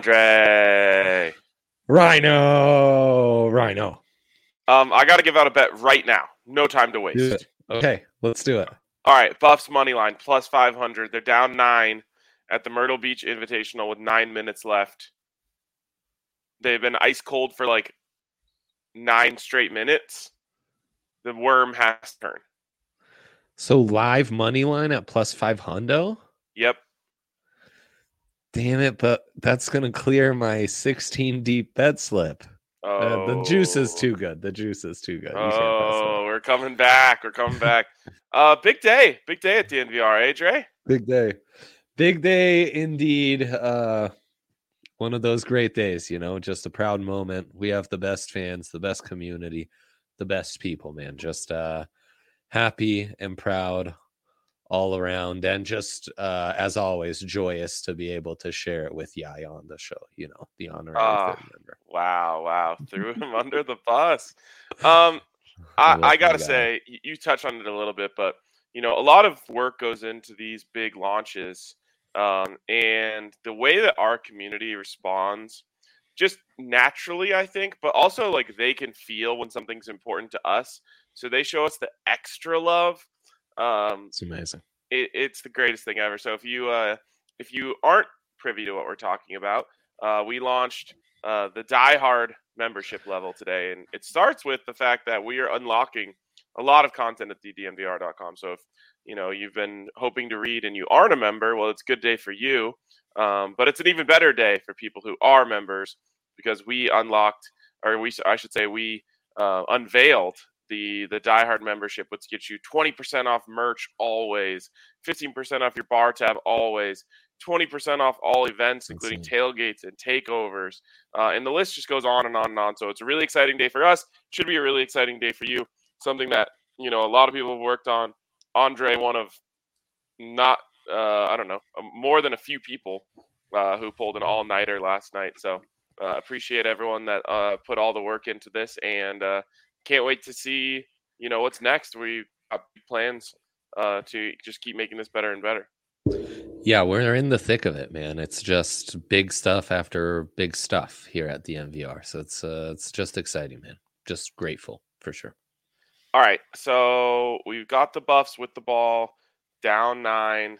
Andre. Rhino, Rhino. Um, I got to give out a bet right now. No time to waste. Okay, let's do it. All right, Buffs money line plus 500. They're down nine at the Myrtle Beach Invitational with nine minutes left. They've been ice cold for like nine straight minutes. The worm has to turn. So live money line at plus five hundo. Yep. Damn it! But that's gonna clear my 16 deep bet slip. Oh, Uh, the juice is too good. The juice is too good. You can't pass it Oh, we're coming back. We're coming back. uh, big day. Big day at the NVR, eh, Dre? Big day. Big day indeed. Uh one of those great days, you know, just a proud moment. We have the best fans, the best community, the best people, man. Just uh happy and proud all around and just uh as always joyous to be able to share it with Yaya on the show, you know, the honorary Ah, third member. Wow, wow. Threw him under the bus. Um, I, I gotta guy. say, you touched on it a little bit, but you know, a lot of work goes into these big launches, um, and the way that our community responds, just naturally, I think, but also like they can feel when something's important to us, so they show us the extra love. Um, It's amazing. it, it's the greatest thing ever. So if you uh, if you aren't privy to what we're talking about, uh, we launched uh, the Die Hard membership level today, and it starts with the fact that we are unlocking a lot of content at dnvr.com. So if you know you've been hoping to read and you aren't a member, well, it's a good day for you. Um, but it's an even better day for people who are members because we unlocked, or we I should say we uh, unveiled the the Die Hard membership, which gets you 20% off merch always, 15% off your bar tab always, 20% off all events, including tailgates and takeovers, uh, and the list just goes on and on and on. So it's a really exciting day for us. Should be a really exciting day for you. Something that you know a lot of people have worked on. Andre, one of not uh, I don't know uh, more than a few people uh, who pulled an all nighter last night. So uh, appreciate everyone that uh, put all the work into this, and uh, can't wait to see you know what's next. We got plans uh, to just keep making this better and better. Yeah, we're in the thick of it, man. It's just big stuff after big stuff here at the MVR. So it's uh it's just exciting, man. Just grateful for sure. All right, so we've got the Buffs with the ball down nine.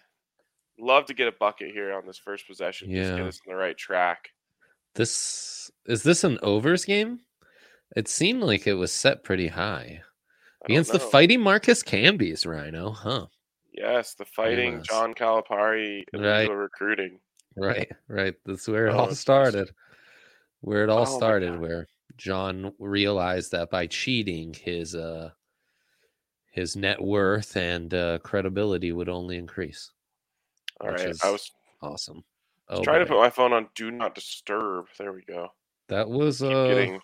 Love to get a bucket here on this first possession. Just get us on the right track. This is this an overs game? It seemed like it was set pretty high. I Against the fighting Marcus Camby's Rhino, huh? Yes, the fighting Yes. John Calipari Right. recruiting. Right, right. That's where it Oh, all started. Where it all Oh started, where John realized that by cheating, his uh his net worth and uh, credibility would only increase. All right, Which right, is I was Awesome. Oh, trying to put my phone on do not disturb. There we go. that was uh, getting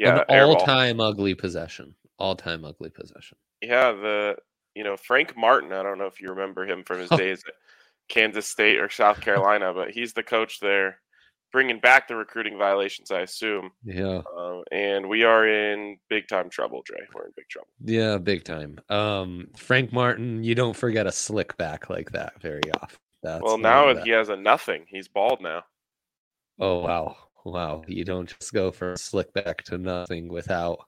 yeah, an all-time ugly possession. All-time ugly possession. Yeah, the you know Frank Martin. I don't know if you remember him from his days at Kansas State or South Carolina, but he's the coach there, bringing back the recruiting violations, I assume. Yeah, Uh, and we are in big time trouble, Dre. We're in big trouble. yeah, big time. Um, Frank Martin, you don't forget a slick back like that very often. That's well, now he has a nothing. He's bald now. Oh wow, wow! You don't just go from slick back to nothing without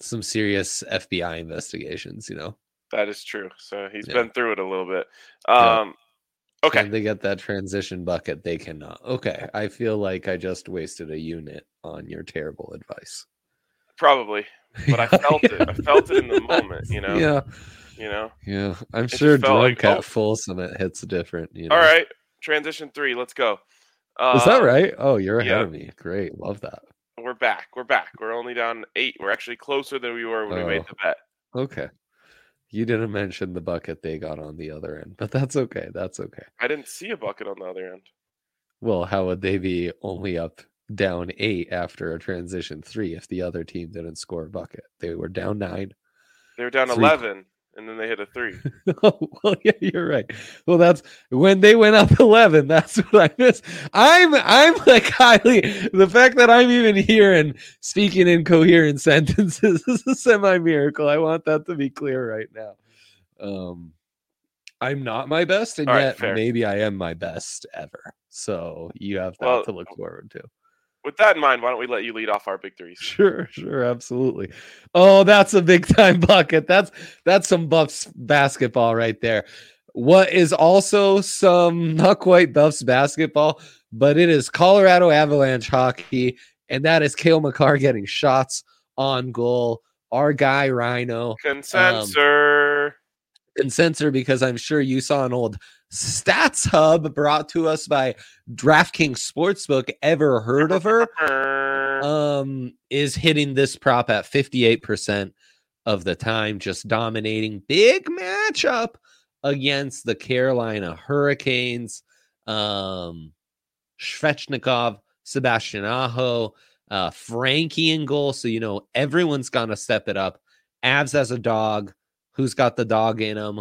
some serious FBI investigations. You know, That is true. So he's Yeah. been through it a little bit. Yeah. Um, okay. And they get that transition bucket, they cannot. Okay, I feel like I just wasted a unit on your terrible advice. Probably, but I felt it. I felt it in the moment. You know. Yeah, You know. yeah. I'm just sure drunk like, at oh. Folsom it hits a different. You know? All right. Transition three. Let's go. Is that Um, right? Oh, you're ahead yeah. of me. Great, love that. We're back. We're back. We're only down eight. We're actually closer than we were when we made Oh. the bet. Okay. You didn't mention the bucket they got on the other end, but that's okay. That's okay. I didn't see a bucket on the other end. Well, how would they be only up down eight after a transition three if the other team didn't score a bucket? They were down nine. They were down Three- eleven, and then they hit a three. oh, well, yeah, you're right. Well, that's when they went up eleven. That's what I miss. I'm I'm like highly the fact that I'm even here and speaking in coherent sentences is a semi miracle. I want that to be clear right now. Um, I'm not my best, and All right, yet fair. maybe I am my best ever. So you have that Well, to look forward to. With that in mind, why don't we let you lead off our big threes? Sure, sure, absolutely. Oh, that's a big time bucket. That's that's some Buffs basketball right there. What is also some not quite Buffs basketball, but it is Colorado Avalanche hockey, and that is Cale Makar getting shots on goal. Our guy Rhino Consensor. Um, and censor because I'm sure you saw an old stats hub brought to us by DraftKings Sportsbook. Ever heard of her? um is hitting this prop at 58% of the time just dominating big matchup against the Carolina Hurricanes um Svechnikov Sebastian Aho uh Frankie in goal so you know everyone's going to step it up Avs as a dog who's got the dog in him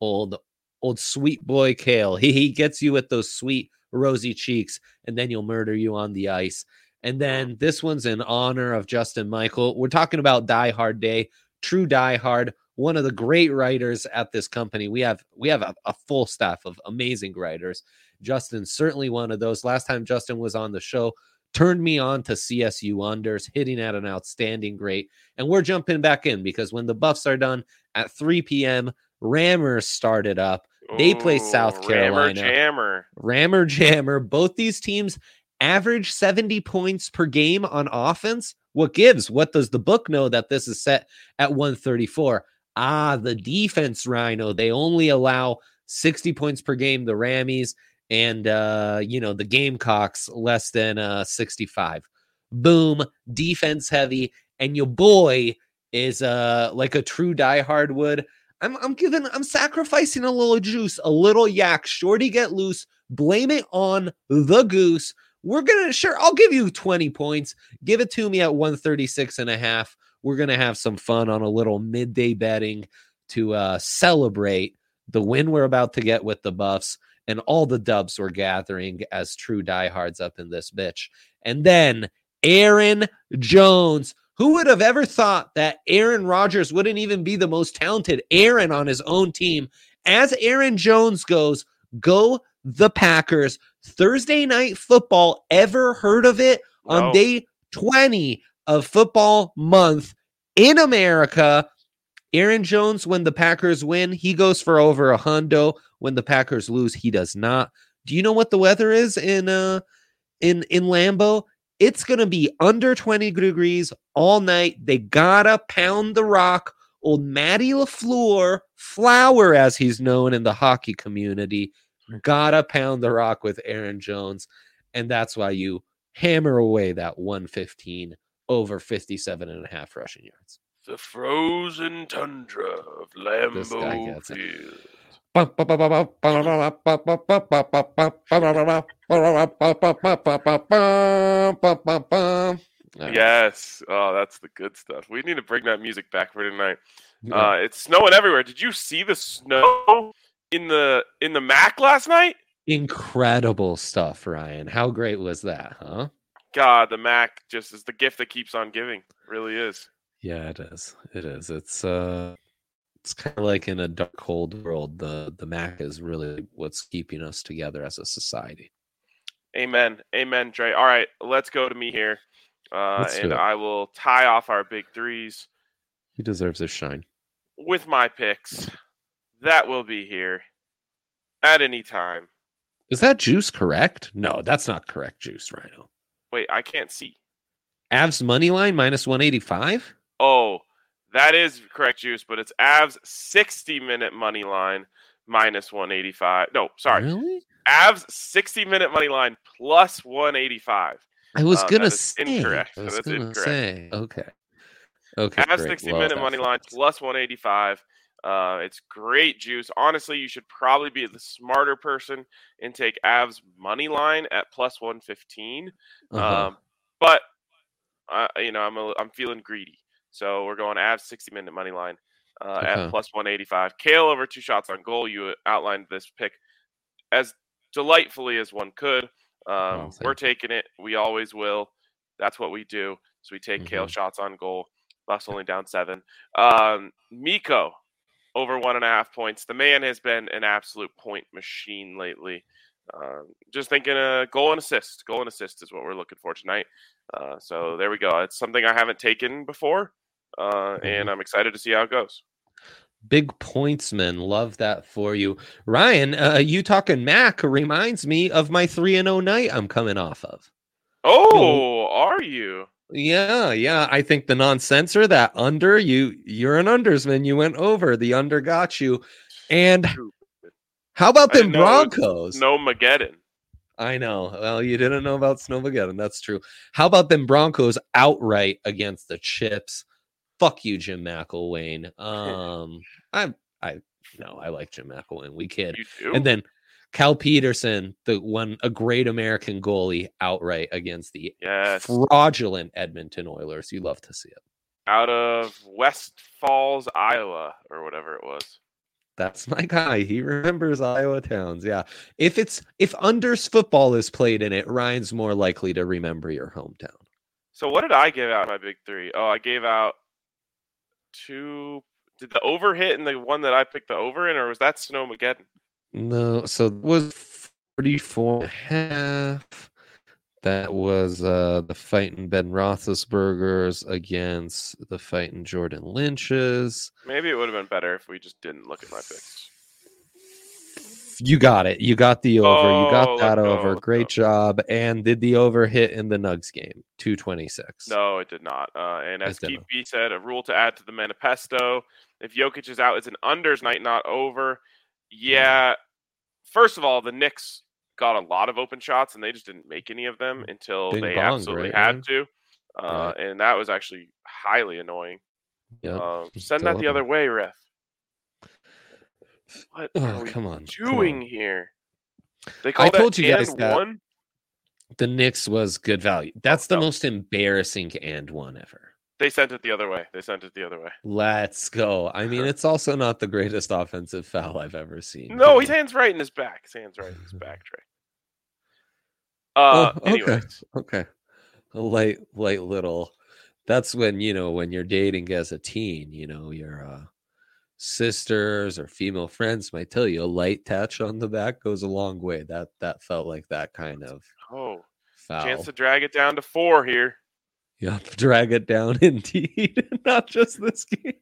old old sweet boy Cale he, he gets you with those sweet rosy cheeks and then you'll murder you on the ice and then this one's in honor of Justin Michael. We're talking about Die Hard Day, True Die Hard, one of the great writers at this company. We have we have a, a full staff of amazing writers. Justin certainly one of those. Last time Justin was on the show, turned me on to CSU unders, hitting at an outstanding rate. And we're jumping back in because when the Buffs are done at 3 p.m., Rammers started up. They play South Carolina. Rammer Jammer. Rammer Jammer. Both these teams average 70 points per game on offense. What gives? What does the book know that this is set at 134? Ah, the defense, Rhino. They only allow 60 points per game, the Rammies, and uh, you know, the Gamecocks less than uh 65. Boom, defense heavy, and your boy is uh like a true diehard would. I'm I'm giving I'm sacrificing a little juice, a little yak. Shorty get loose, blame it on the goose. We're gonna sure I'll give you 20 points. Give it to me at 136 and a half. We're gonna have some fun on a little midday betting to uh celebrate the win we're about to get with the buffs and all the dubs we're gathering as true diehards up in this bitch. And then Aaron Jones. Who would have ever thought that Aaron Rodgers wouldn't even be the most talented Aaron on his own team? As Aaron Jones goes, go the Packers. Thursday night football, ever heard of it? On day 20 of football month in America. Aaron Jones, when the Packers win, he goes for over a hundo. When the Packers lose, he does not. Do you know what the weather is in uh in in Lambeau? It's gonna be under 20 degrees all night. They gotta pound the rock. Old Matty LaFleur, Flower as he's known in the hockey community, gotta pound the rock with Aaron Jones. And that's why you hammer away that 115 over 57 and a half rushing yards. The frozen tundra of Lambeau. Field. Yes. Oh, that's the good stuff. We need to bring that music back for tonight. Uh, it's snowing everywhere. Did you see the snow in the in the Mac last night? Incredible stuff, Ryan. How great was that, huh? God, the Mac just is the gift that keeps on giving. It really is. Yeah, it is. It is. It's uh it's kind of like in a dark cold world. The the Mac is really what's keeping us together as a society. Amen. Amen, Dre. All right, let's go to me here. Uh, and. I will tie off our big threes He deserves his shine. with my picks. That will be here at any time. Is that juice correct? No, that's not correct juice, Rhino. Wait, I can't see. Avs money line minus 185? Oh, that is correct, Juice, but it's Avs 60 minute money line minus 185. No, sorry. Really? Avs 60 minute money line plus 185. I was Uh, gonna say. incorrect. I was That's gonna incorrect. say. Okay. Okay. Avs great. 60 Well, minute money line plus 185. Uh, it's great juice. Honestly, you should probably be the smarter person and take Avs money line at plus 115. uh-huh. Um, but uh, you know, I'm a, I'm feeling greedy, so we're going Avs 60 minute money line uh, Okay. at plus 185. Cale over two shots on goal. You outlined this pick as delightfully as one could. Um, Oh, we're taking it. We always will. That's what we do. So we take Cale Mhm. shots on goal. Buffs only down seven. Um, Miko over one and a half points. The man has been an absolute point machine lately. Uh, just thinking a goal and assist. Goal and assist is what we're looking for tonight. Uh, so there we go. It's something I haven't taken before, uh, and I'm excited to see how it goes. Big pointsman, love that for you, Ryan. Uh, you talking Mac reminds me of my three and zero night I'm coming off of. Oh, are you? Yeah, yeah. I think the non-censor that under you, you're an undersman. You went over. The under got you. And how about them didn't know it was Broncos? No Mageddon. I know. Well, you didn't know about Snowmageddon. That's true. How about them Broncos outright against the Chips? Fuck you, Jim McElwain. Um, I, I, no, I like Jim McElwain. We kid. And then Cal Petersen, the one, a great American goalie, outright against the yes, fraudulent Edmonton Oilers. You love to see it. out of West Falls, Iowa, or whatever it was. That's my guy. He remembers Iowa towns. Yeah. If it's if unders football is played in it, Ryan's more likely to remember your hometown. So what did I give out my big three? Oh, I gave out two. Did the over hit in the one that I picked the over in, or was that Snowmageddon? No, so it was 44 and a half. That was uh the fighting Ben Roethlisberger's against the fighting Jordan Lynch's. Maybe it would have been better if we just didn't look at my picks. You got it. You got the over. you Oh, got that let's go, over. Great job. And did the over hit in the Nugs game? 226. No, it did not. Uh, and as It Keith. B said, a rule to add to the manifesto: if Jokic is out, it's an unders night, not over. Yeah. First of all, the Knicks got a lot of open shots, and they just didn't make any of them until Bing they bong, absolutely right, had to, uh, and that was actually highly annoying. Yep. Um, send that the other way, ref. What Oh, are come on. come doing on. here? They called told you guys that- one. The Knicks was good value. That's the no. most embarrassing and one ever. They sent it the other way. They sent it the other way. Let's go. I mean, it's also not the greatest offensive foul I've ever seen. No, Come his hand's right in his back. His hand's right in his back, Trey. Uh, Oh, okay. anyways, Okay. A light, light little. That's when, you know, when you're dating as a teen, you know, your uh, sisters or female friends might tell you a light touch on the back goes a long way. That that felt like that kind of oh, foul. chance to drag it down to four here. Yep, drag it down indeed. Not just this game.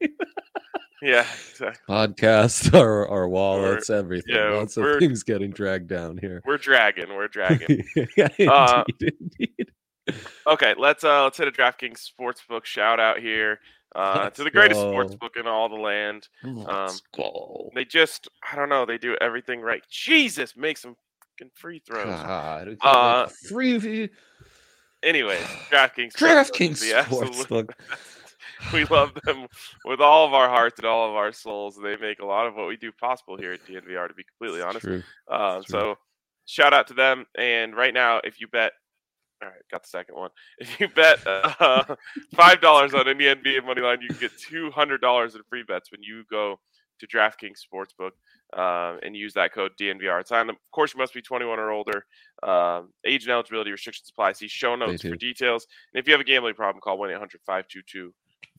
Yeah, exactly. Podcast, our, our wallets, everything. yeah, Lots of things getting dragged down here. we're dragging. We're dragging. yeah, Uh, indeed, indeed. okay, let's uh let's hit a DraftKings sportsbook shout out here uh, to the greatest go. sportsbook in all the land. Go. They just I don't know. They do everything right. Jesus, make some fucking free throws. God, Uh, free Anyways, DraftKings. DraftKings Sportsbook. we love them with all of our hearts and all of our souls. They make a lot of what we do possible here at DNVR, to be completely honest. Uh, so, shout out to them. And right now, if you bet, all right, got the second one. If you bet uh, five dollars on any NBA money line, you can get two hundred dollars in free bets when you go to DraftKings Sportsbook um, and use that code DNVR. It's on, of course, you must be 21 or older. Um, age and eligibility restrictions apply. See show notes for details. And if you have a gambling problem, call 1 800 522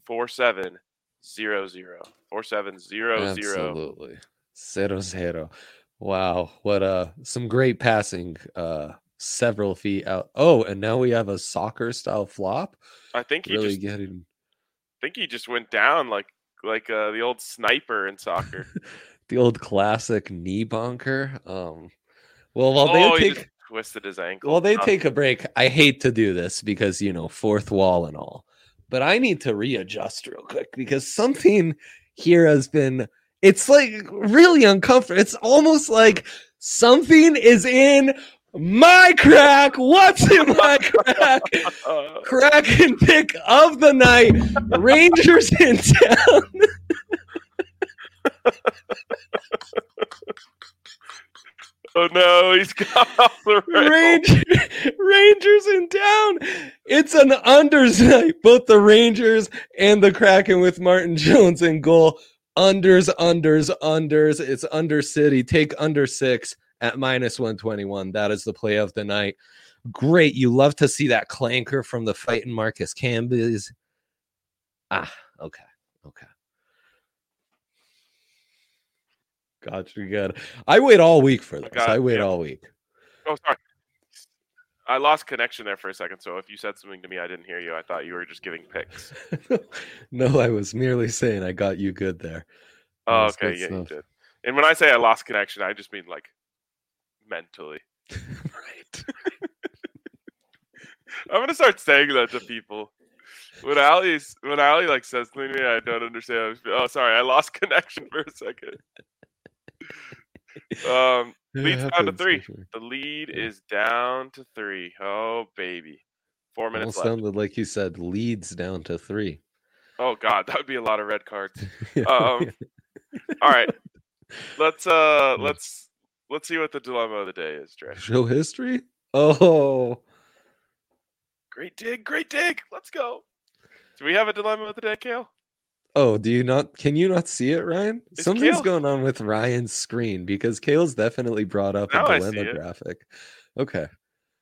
4700. 4700. Absolutely. Zero zero. Wow. What uh some great passing uh several feet out. Oh, and now we have a soccer style flop. I think he Really just getting think he just went down like like uh, the old sniper in soccer. the old classic knee bunker. Um well while they oh, he take twisted his ankle. Well, they take a break. I hate to do this because, you know, fourth wall and all, but I need to readjust real quick because something here has been, it's like really uncomfortable. It's almost like something is in my crack. What's in my crack? Crack and pick of the night. Rangers in town. oh no, he's got off the. Ranger, Rangers in town. It's an unders night. Both the Rangers and the Kraken with Martin Jones in goal. Unders, unders, unders. It's under city. Take under six at minus 121. That is the play of the night. Great. You love to see that clanker from the fight in Marcus Camby's. Ah, okay. Okay. Gotcha. Good. I wait all week for this. got- I wait yeah. all week. Oh, sorry. I lost connection there for a second. So if you said something to me, I didn't hear you. I thought you were just giving picks. no, I was merely saying I got you good there. Oh, okay. good Yeah, you did. And when I say I lost connection, I just mean like mentally. right. I'm gonna start saying that to people. When Ali's when Ali like says something to me, I don't understand. Oh, sorry, I lost connection for a second. Um, Leads down to three. sure. the lead Yeah. is down to three. Oh baby, four minutes Almost left. sounded like you said leads down to three. Oh god, that would be a lot of red cards. Um, All right, let's uh, let's let's see what the dilemma of the day is, Dre. Show history? Oh, Great dig, great dig. Let's go. Do we have a dilemma of the day, Kale? oh, do you not? Can you not see it, Ryan? Is Something's Kale- going on with Ryan's screen because Kale's definitely brought up Now a dilemma graphic. Okay.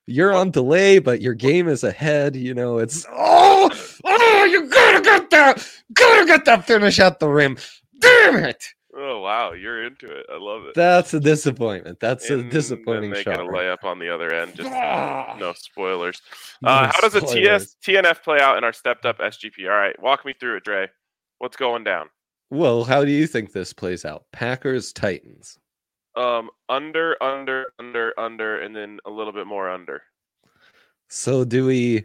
You're on delay, but your game is ahead. You know, it's oh, oh, you gotta get that, gotta get that finish at the rim. Damn it! Oh wow, you're into it. I love it. That's a disappointment. That's And a disappointing they shot. get a layup on the other end. Just Ah, no spoilers. no Uh, how does a spoilers. TS TNF play out in our stepped up SGP? All right, walk me through it, Dre. What's going down? Well, how do you think this plays out? Packers Titans. Um, under, under, under, under, and then a little bit more under. So do we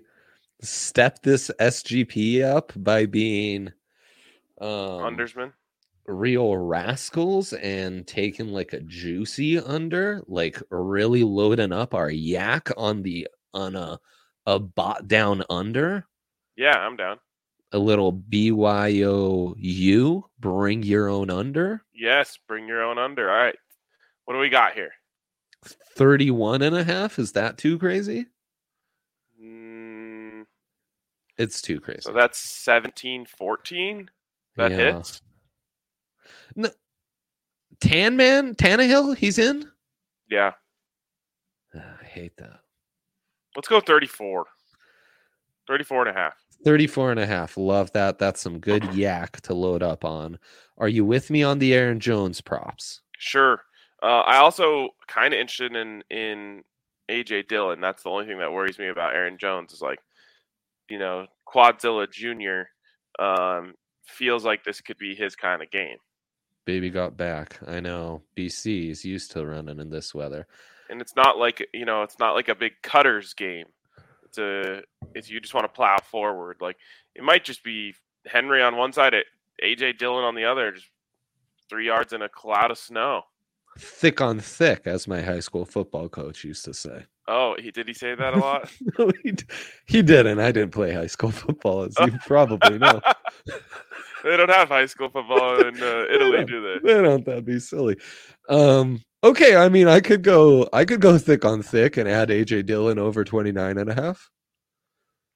step this SGP up by being um Undersman. Real rascals and taking like a juicy under, like really loading up our yak on the on a a bot down under, Yeah, I'm down. a little BYOU, bring your own under, Yes, bring your own under. All right. What do we got here? 31 and a half. Is that too crazy? Mm, It's too crazy. so that's 17 14. That Yeah. hits. Tan man, Tannehill, he's in. Yeah. Ah, I hate that. Let's go 34. 34 and a half. 34 and a half. Love that. That's some good yak to load up on. Are you with me on the Aaron Jones props? Sure. Uh, I also kind of interested in in AJ Dillon. That's the only thing that worries me about Aaron Jones is like, you know, Quadzilla Jr. Um, feels like this could be his kind of game, Baby got back. I know. BC is used to running in this weather. and it's not like you know, it's not like a big cutters game. It's a it's you just want to plow forward. Like it might just be Henry on one side, AJ Dillon on the other, just three yards in a cloud of snow. Thick on thick, as my high school football coach used to say. Oh, he did he say that a lot? No, he, he didn't. I didn't play high school football, as you probably know. they don't have high school football in uh, Italy, do they? They don't. That'd be silly. Um, okay, I mean, I could go. I could go thick on thick and add AJ Dillon over 29 and a half.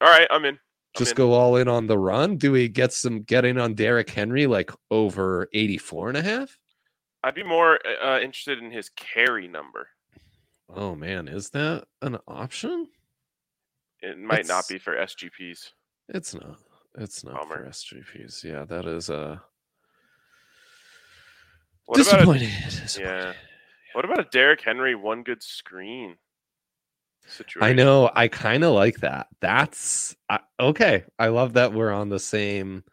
All right, I'm in. I'm Just in. go all in on the run. Do we get some getting on Derrick Henry like over 84 and a half? I'd be more uh, interested in his carry number. Oh man, is that an option? It might not be for SGPs. It's not. It's not Bummer. for SGPs. Yeah, that is uh What about a, disappointing. disappointing. yeah? What about a Derrick Henry one good screen situation? I know. I kind of like that. That's I, okay. I love that we're on the same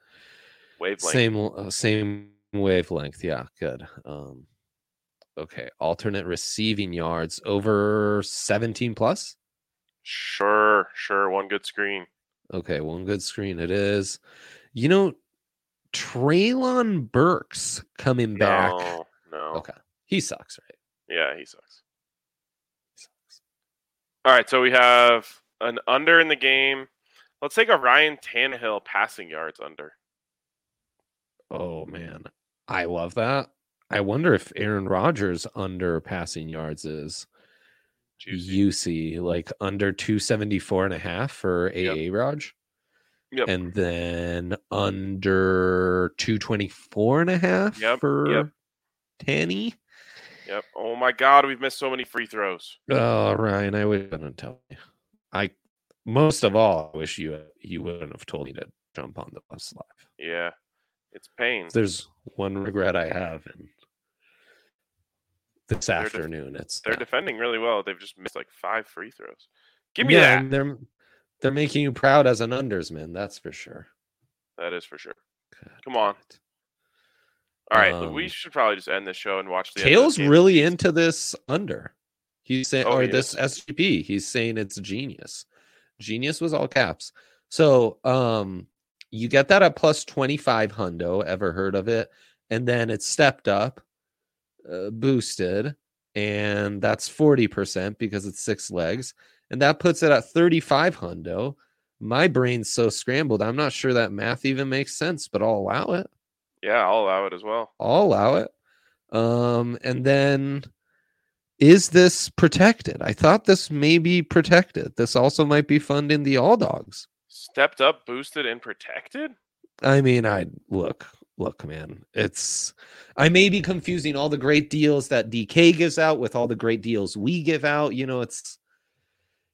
wavelength. same uh, same wavelength. Yeah, good. Um, okay. Alternate receiving yards over 17 plus. Sure, sure. One good screen. Okay, one good screen it is. You know, Treylon Burks coming back. No, no. Okay, he sucks, right? Yeah, he sucks. He sucks. All right, so we have an under in the game. Let's take a Ryan Tannehill passing yards under. Oh man, I love that. I wonder if Aaron Rodgers under passing yards is Juicy. UC like under 274 and a half for Yep. AA Raj. Yep. And then under 224 and a half Yep, for yep. Tanny. Yep. Oh my God, we've missed so many free throws. Oh, Ryan, I wish you wouldn't tell me. I most of all, I wish you you wouldn't have told me to jump on the bus live. Yeah, it's pain. There's one regret I have, and this They're def- afternoon. it's They're yeah. defending really well. They've just missed like five free throws. Give me yeah, that. they're they're making you proud as an undersman. That's for sure. That is for sure. God Come on. All right, we Um, should probably just end this show and watch the. Kale's really into this under. He's saying, Oh, or he this SGP. He's saying it's genius. Genius was all caps. So, um, you get that at plus twenty five hundo. Ever heard of it? And then it's stepped up, uh, boosted, and that's forty percent because it's six legs, and that puts it at thirty five hundo. My brain's so scrambled. I'm not sure that math even makes sense, but I'll allow it. Yeah, I'll allow it as well. I'll allow it. Um, and then is this protected? I thought this may be protected. This also might be funding the all dogs. Stepped up, boosted, and protected. I mean, I look, look, man. It's I may be confusing all the great deals that DK gives out with all the great deals we give out. You know, it's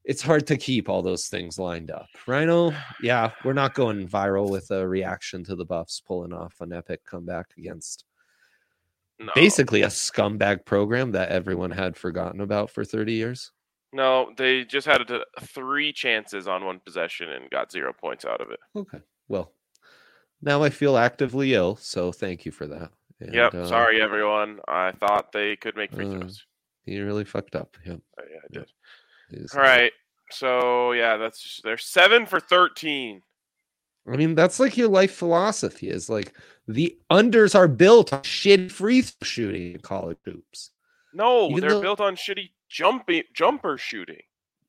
it's hard to keep all those things lined up. Rhino, yeah, we're not going viral with a reaction to the Buffs pulling off an epic comeback against No. basically a scumbag program that everyone had forgotten about for 30 years. No, they just had a, three chances on one possession and got zero points out of it. Okay. Well, now I feel actively ill, so thank you for that. And, yep. uh, Sorry, everyone. I thought they could make free uh, throws. You really fucked up. Yep. Oh, yeah, I did. It's, All uh. So yeah, that's they're seven for thirteen. I mean, that's like your life philosophy is like the unders are built on shitty free throw shooting in college hoops. No, Even they're though- built on shitty jumping jumper shooting.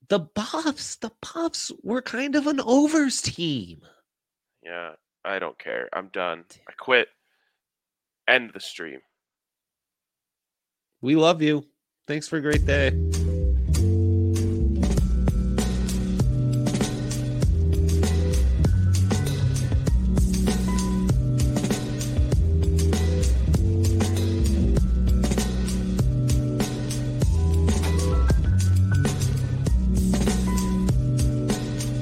The Buffs, the Buffs were kind of an overs team. Yeah, I don't care. I'm done. I quit. End the stream. We love you. Thanks for a great day.